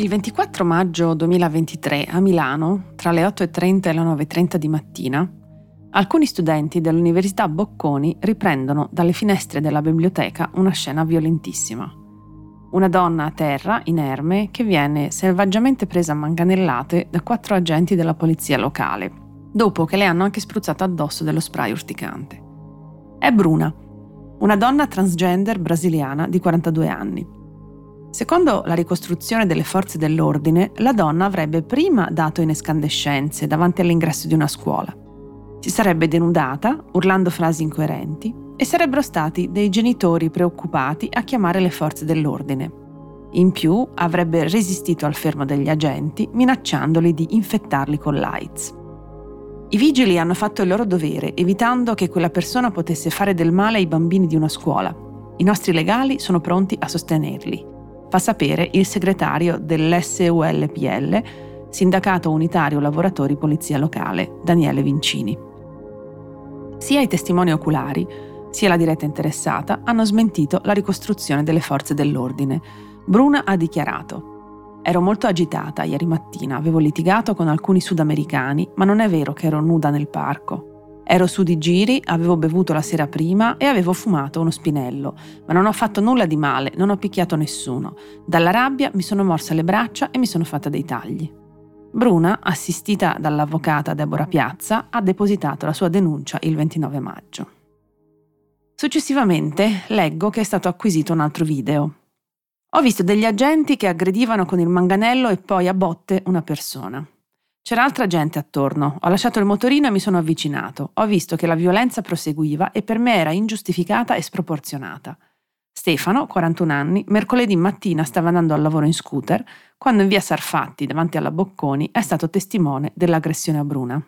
Il 24 maggio 2023 a Milano, tra le 8.30 e le 9.30 di mattina, alcuni studenti dell'Università Bocconi riprendono dalle finestre della biblioteca una scena violentissima. Una donna a terra, inerme, che viene selvaggiamente presa a manganellate da quattro agenti della polizia locale, dopo che le hanno anche spruzzato addosso dello spray urticante. È Bruna, una donna transgender brasiliana di 42 anni Secondo la ricostruzione delle forze dell'ordine, la donna avrebbe prima dato in escandescenze davanti all'ingresso di una scuola. Si sarebbe denudata, urlando frasi incoerenti, e sarebbero stati dei genitori preoccupati a chiamare le forze dell'ordine. In più avrebbe resistito al fermo degli agenti, minacciandoli di infettarli con l'AIDS. I vigili hanno fatto il loro dovere, evitando che quella persona potesse fare del male ai bambini di una scuola. I nostri legali sono pronti a sostenerli fa sapere il segretario dell'SULPL, Sindacato Unitario Lavoratori Polizia Locale, Daniele Vincini. Sia i testimoni oculari, sia la diretta interessata hanno smentito la ricostruzione delle forze dell'ordine. Bruna ha dichiarato Ero molto agitata ieri mattina, avevo litigato con alcuni sudamericani, ma non è vero che ero nuda nel parco. Ero su di giri, avevo bevuto la sera prima e avevo fumato uno spinello, ma non ho fatto nulla di male, non ho picchiato nessuno. Dalla rabbia mi sono morsa le braccia e mi sono fatta dei tagli. Bruna, assistita dall'avvocata Deborah Piazza, ha depositato la sua denuncia il 29 maggio. Successivamente leggo che è stato acquisito un altro video. Ho visto degli agenti che aggredivano con il manganello e poi a botte una persona. C'era altra gente attorno. Ho lasciato il motorino e mi sono avvicinato. Ho visto che la violenza proseguiva e per me era ingiustificata e sproporzionata. Stefano, 41 anni, mercoledì mattina stava andando al lavoro in scooter quando in via Sarfatti, davanti alla Bocconi, è stato testimone dell'aggressione a Bruna.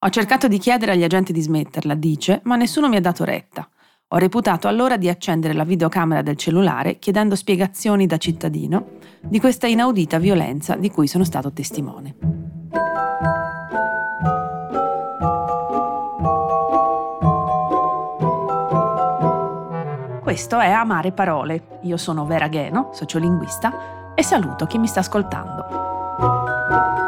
Ho cercato di chiedere agli agenti di smetterla, dice, ma nessuno mi ha dato retta. Ho reputato allora di accendere la videocamera del cellulare chiedendo spiegazioni da cittadino di questa inaudita violenza di cui sono stato testimone. Questo è Amare Parole. Io sono Vera Gheno, sociolinguista, e saluto chi mi sta ascoltando.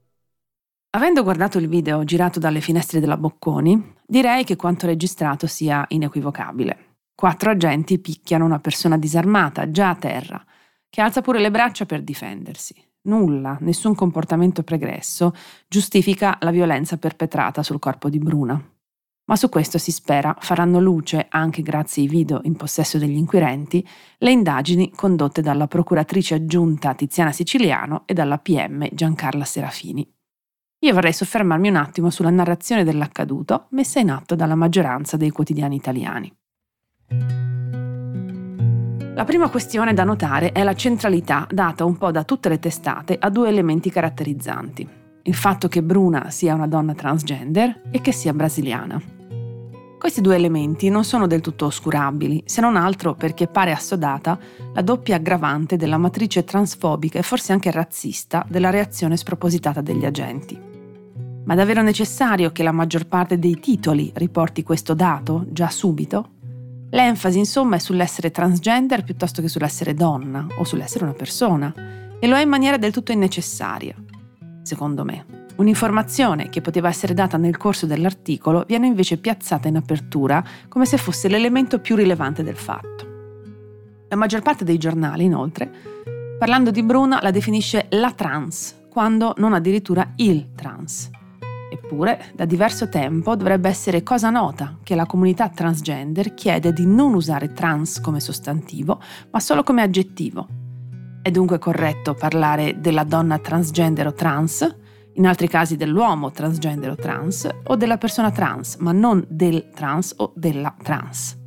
Avendo guardato il video girato dalle finestre della Bocconi, direi che quanto registrato sia inequivocabile. Quattro agenti picchiano una persona disarmata, già a terra, che alza pure le braccia per difendersi. Nulla, nessun comportamento pregresso giustifica la violenza perpetrata sul corpo di Bruna. Ma su questo si spera faranno luce, anche grazie ai video in possesso degli inquirenti, le indagini condotte dalla procuratrice aggiunta Tiziana Siciliano e dalla PM Giancarla Serafini. Io vorrei soffermarmi un attimo sulla narrazione dell'accaduto messa in atto dalla maggioranza dei quotidiani italiani. La prima questione da notare è la centralità data un po' da tutte le testate a due elementi caratterizzanti. Il fatto che Bruna sia una donna transgender e che sia brasiliana. Questi due elementi non sono del tutto oscurabili, se non altro perché pare assodata la doppia aggravante della matrice transfobica e forse anche razzista della reazione spropositata degli agenti. Ma davvero necessario che la maggior parte dei titoli riporti questo dato già subito? L'enfasi insomma è sull'essere transgender piuttosto che sull'essere donna o sull'essere una persona e lo è in maniera del tutto innecessaria, secondo me. Un'informazione che poteva essere data nel corso dell'articolo viene invece piazzata in apertura come se fosse l'elemento più rilevante del fatto. La maggior parte dei giornali, inoltre, parlando di Bruna, la definisce la trans, quando non addirittura il trans. Eppure, da diverso tempo dovrebbe essere cosa nota che la comunità transgender chiede di non usare trans come sostantivo, ma solo come aggettivo. È dunque corretto parlare della donna transgender o trans, in altri casi dell'uomo transgender o trans, o della persona trans, ma non del trans o della trans.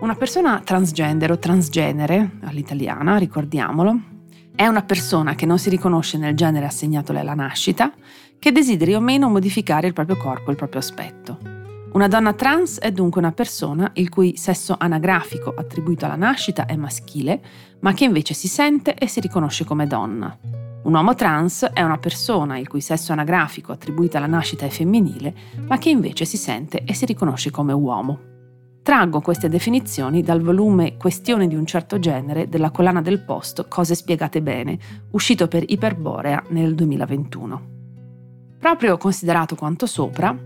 Una persona transgender o transgenere, all'italiana, ricordiamolo, è una persona che non si riconosce nel genere assegnatole alla nascita, che desideri o meno modificare il proprio corpo e il proprio aspetto. Una donna trans è dunque una persona il cui sesso anagrafico attribuito alla nascita è maschile, ma che invece si sente e si riconosce come donna. Un uomo trans è una persona il cui sesso anagrafico attribuito alla nascita è femminile, ma che invece si sente e si riconosce come uomo. Traggo queste definizioni dal volume Questioni di un certo genere della collana del post Cose spiegate bene, uscito per Iperborea nel 2021. Proprio considerato quanto sopra,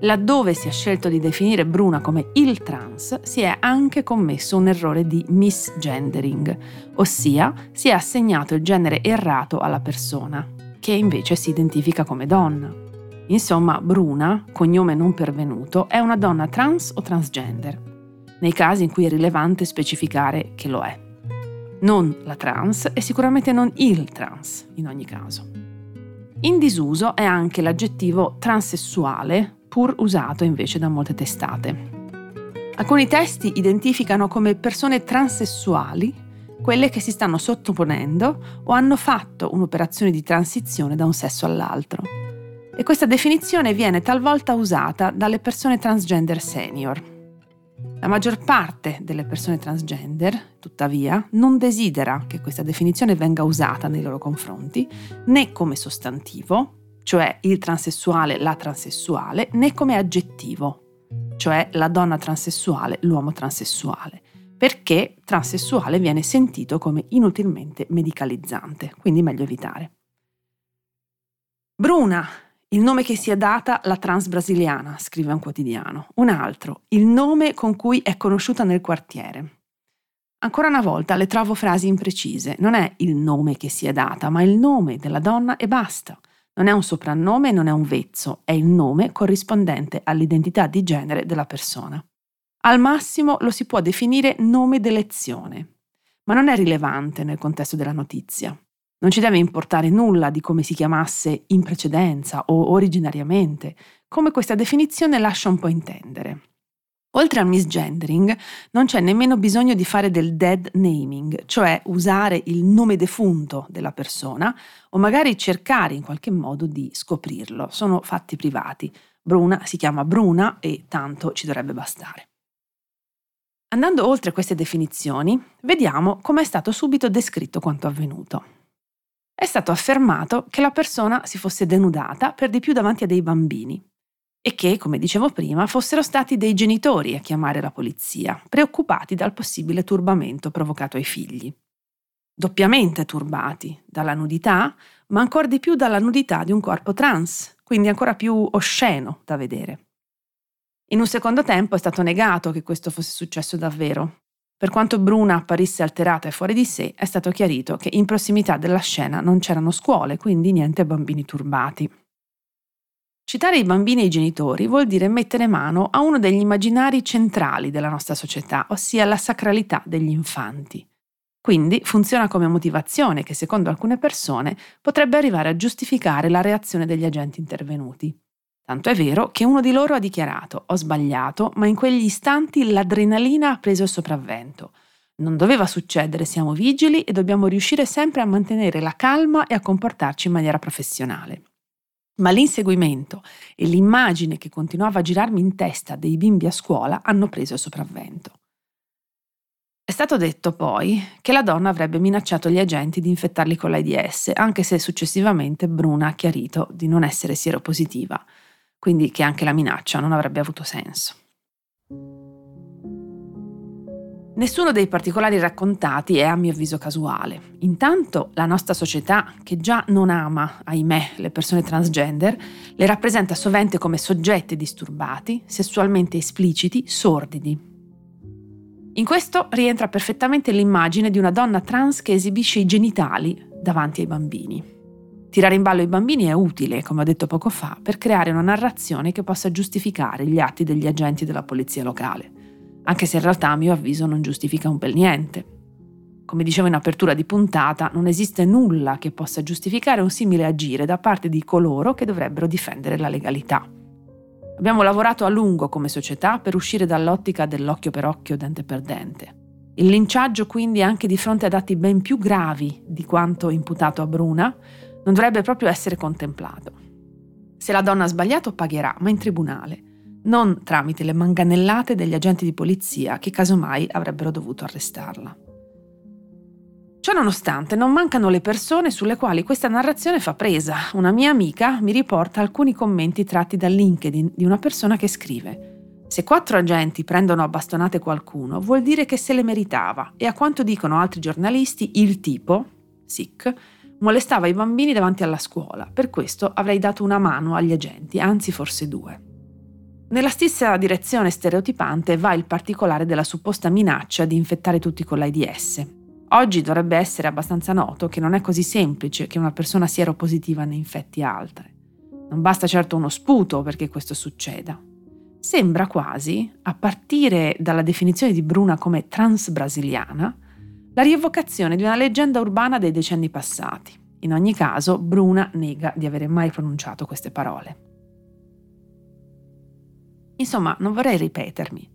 laddove si è scelto di definire Bruna come il trans, si è anche commesso un errore di misgendering, ossia si è assegnato il genere errato alla persona, che invece si identifica come donna. Insomma, Bruna, cognome non pervenuto, è una donna trans o transgender, nei casi in cui è rilevante specificare che lo è. Non la trans e sicuramente non il trans, in ogni caso. In disuso è anche l'aggettivo transessuale, pur usato invece da molte testate. Alcuni testi identificano come persone transessuali quelle che si stanno sottoponendo o hanno fatto un'operazione di transizione da un sesso all'altro e questa definizione viene talvolta usata dalle persone transgender senior. La maggior parte delle persone transgender, tuttavia, non desidera che questa definizione venga usata nei loro confronti né come sostantivo, cioè il transessuale, la transessuale, né come aggettivo, cioè la donna transessuale, l'uomo transessuale, perché transessuale viene sentito come inutilmente medicalizzante, quindi meglio evitare. Bruna il nome che si è data la trans brasiliana, scrive un quotidiano. Un altro, il nome con cui è conosciuta nel quartiere. Ancora una volta le trovo frasi imprecise. Non è il nome che si è data, ma il nome della donna e basta. Non è un soprannome, non è un vezzo, è il nome corrispondente all'identità di genere della persona. Al massimo lo si può definire nome d'elezione, ma non è rilevante nel contesto della notizia. Non ci deve importare nulla di come si chiamasse in precedenza o originariamente, come questa definizione lascia un po' intendere. Oltre al misgendering, non c'è nemmeno bisogno di fare del dead naming, cioè usare il nome defunto della persona o magari cercare in qualche modo di scoprirlo. Sono fatti privati. Bruna si chiama Bruna e tanto ci dovrebbe bastare. Andando oltre queste definizioni, vediamo come è stato subito descritto quanto avvenuto è stato affermato che la persona si fosse denudata per di più davanti a dei bambini e che, come dicevo prima, fossero stati dei genitori a chiamare la polizia, preoccupati dal possibile turbamento provocato ai figli. Doppiamente turbati dalla nudità, ma ancora di più dalla nudità di un corpo trans, quindi ancora più osceno da vedere. In un secondo tempo è stato negato che questo fosse successo davvero, per quanto Bruna apparisse alterata e fuori di sé, è stato chiarito che in prossimità della scena non c'erano scuole, quindi niente bambini turbati. Citare i bambini e i genitori vuol dire mettere mano a uno degli immaginari centrali della nostra società, ossia la sacralità degli infanti. Quindi funziona come motivazione che secondo alcune persone potrebbe arrivare a giustificare la reazione degli agenti intervenuti. Tanto è vero che uno di loro ha dichiarato ho sbagliato, ma in quegli istanti l'adrenalina ha preso il sopravvento. Non doveva succedere, siamo vigili e dobbiamo riuscire sempre a mantenere la calma e a comportarci in maniera professionale. Ma l'inseguimento e l'immagine che continuava a girarmi in testa dei bimbi a scuola hanno preso il sopravvento. È stato detto poi che la donna avrebbe minacciato gli agenti di infettarli con l'AIDS, anche se successivamente Bruna ha chiarito di non essere sieropositiva quindi che anche la minaccia non avrebbe avuto senso. Nessuno dei particolari raccontati è a mio avviso casuale. Intanto la nostra società, che già non ama, ahimè, le persone transgender, le rappresenta sovente come soggetti disturbati, sessualmente espliciti, sordidi. In questo rientra perfettamente l'immagine di una donna trans che esibisce i genitali davanti ai bambini. Tirare in ballo i bambini è utile, come ho detto poco fa, per creare una narrazione che possa giustificare gli atti degli agenti della polizia locale, anche se in realtà a mio avviso non giustifica un bel niente. Come dicevo in apertura di puntata, non esiste nulla che possa giustificare un simile agire da parte di coloro che dovrebbero difendere la legalità. Abbiamo lavorato a lungo come società per uscire dall'ottica dell'occhio per occhio, dente per dente. Il linciaggio quindi anche di fronte ad atti ben più gravi di quanto imputato a Bruna non dovrebbe proprio essere contemplato. Se la donna ha sbagliato pagherà, ma in tribunale, non tramite le manganellate degli agenti di polizia che casomai avrebbero dovuto arrestarla. Ciononostante non mancano le persone sulle quali questa narrazione fa presa. Una mia amica mi riporta alcuni commenti tratti dal LinkedIn di una persona che scrive se quattro agenti prendono a bastonate qualcuno, vuol dire che se le meritava e a quanto dicono altri giornalisti, il tipo, Sick, molestava i bambini davanti alla scuola. Per questo avrei dato una mano agli agenti, anzi forse due. Nella stessa direzione stereotipante va il particolare della supposta minaccia di infettare tutti con l'AIDS. Oggi dovrebbe essere abbastanza noto che non è così semplice che una persona sieropositiva ne infetti altre. Non basta certo uno sputo perché questo succeda. Sembra quasi, a partire dalla definizione di Bruna come transbrasiliana, la rievocazione di una leggenda urbana dei decenni passati. In ogni caso, Bruna nega di avere mai pronunciato queste parole. Insomma, non vorrei ripetermi,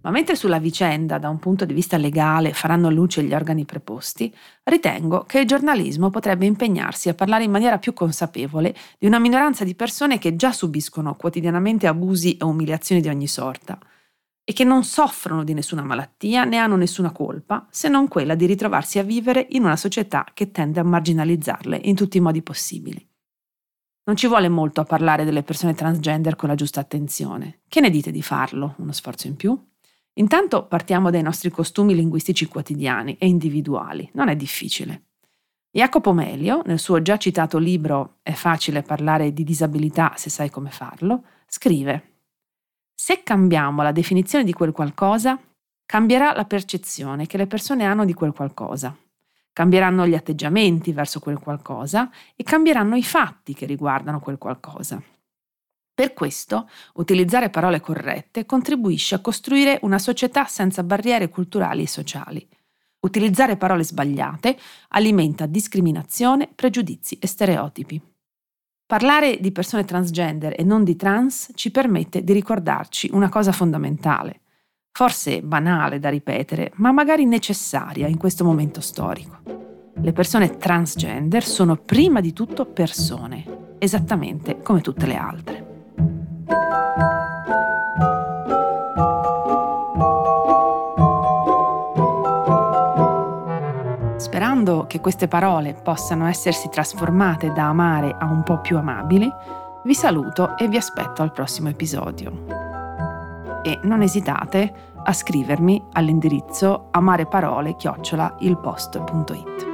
ma mentre sulla vicenda, da un punto di vista legale, faranno luce gli organi preposti, ritengo che il giornalismo potrebbe impegnarsi a parlare in maniera più consapevole di una minoranza di persone che già subiscono quotidianamente abusi e umiliazioni di ogni sorta e che non soffrono di nessuna malattia né hanno nessuna colpa se non quella di ritrovarsi a vivere in una società che tende a marginalizzarle in tutti i modi possibili. Non ci vuole molto a parlare delle persone transgender con la giusta attenzione. Che ne dite di farlo? Uno sforzo in più? Intanto partiamo dai nostri costumi linguistici quotidiani e individuali, non è difficile. Jacopo Melio, nel suo già citato libro È facile parlare di disabilità se sai come farlo, scrive Se cambiamo la definizione di quel qualcosa, cambierà la percezione che le persone hanno di quel qualcosa. Cambieranno gli atteggiamenti verso quel qualcosa e cambieranno i fatti che riguardano quel qualcosa. Per questo, utilizzare parole corrette contribuisce a costruire una società senza barriere culturali e sociali. Utilizzare parole sbagliate alimenta discriminazione, pregiudizi e stereotipi. Parlare di persone transgender e non di trans ci permette di ricordarci una cosa fondamentale, forse banale da ripetere, ma magari necessaria in questo momento storico. Le persone transgender sono prima di tutto persone, esattamente come tutte le altre. Sperando che queste parole possano essersi trasformate da amare a un po' più amabili, vi saluto e vi aspetto al prossimo episodio. E non esitate a scrivermi all'indirizzo amareparole-ilpost.it.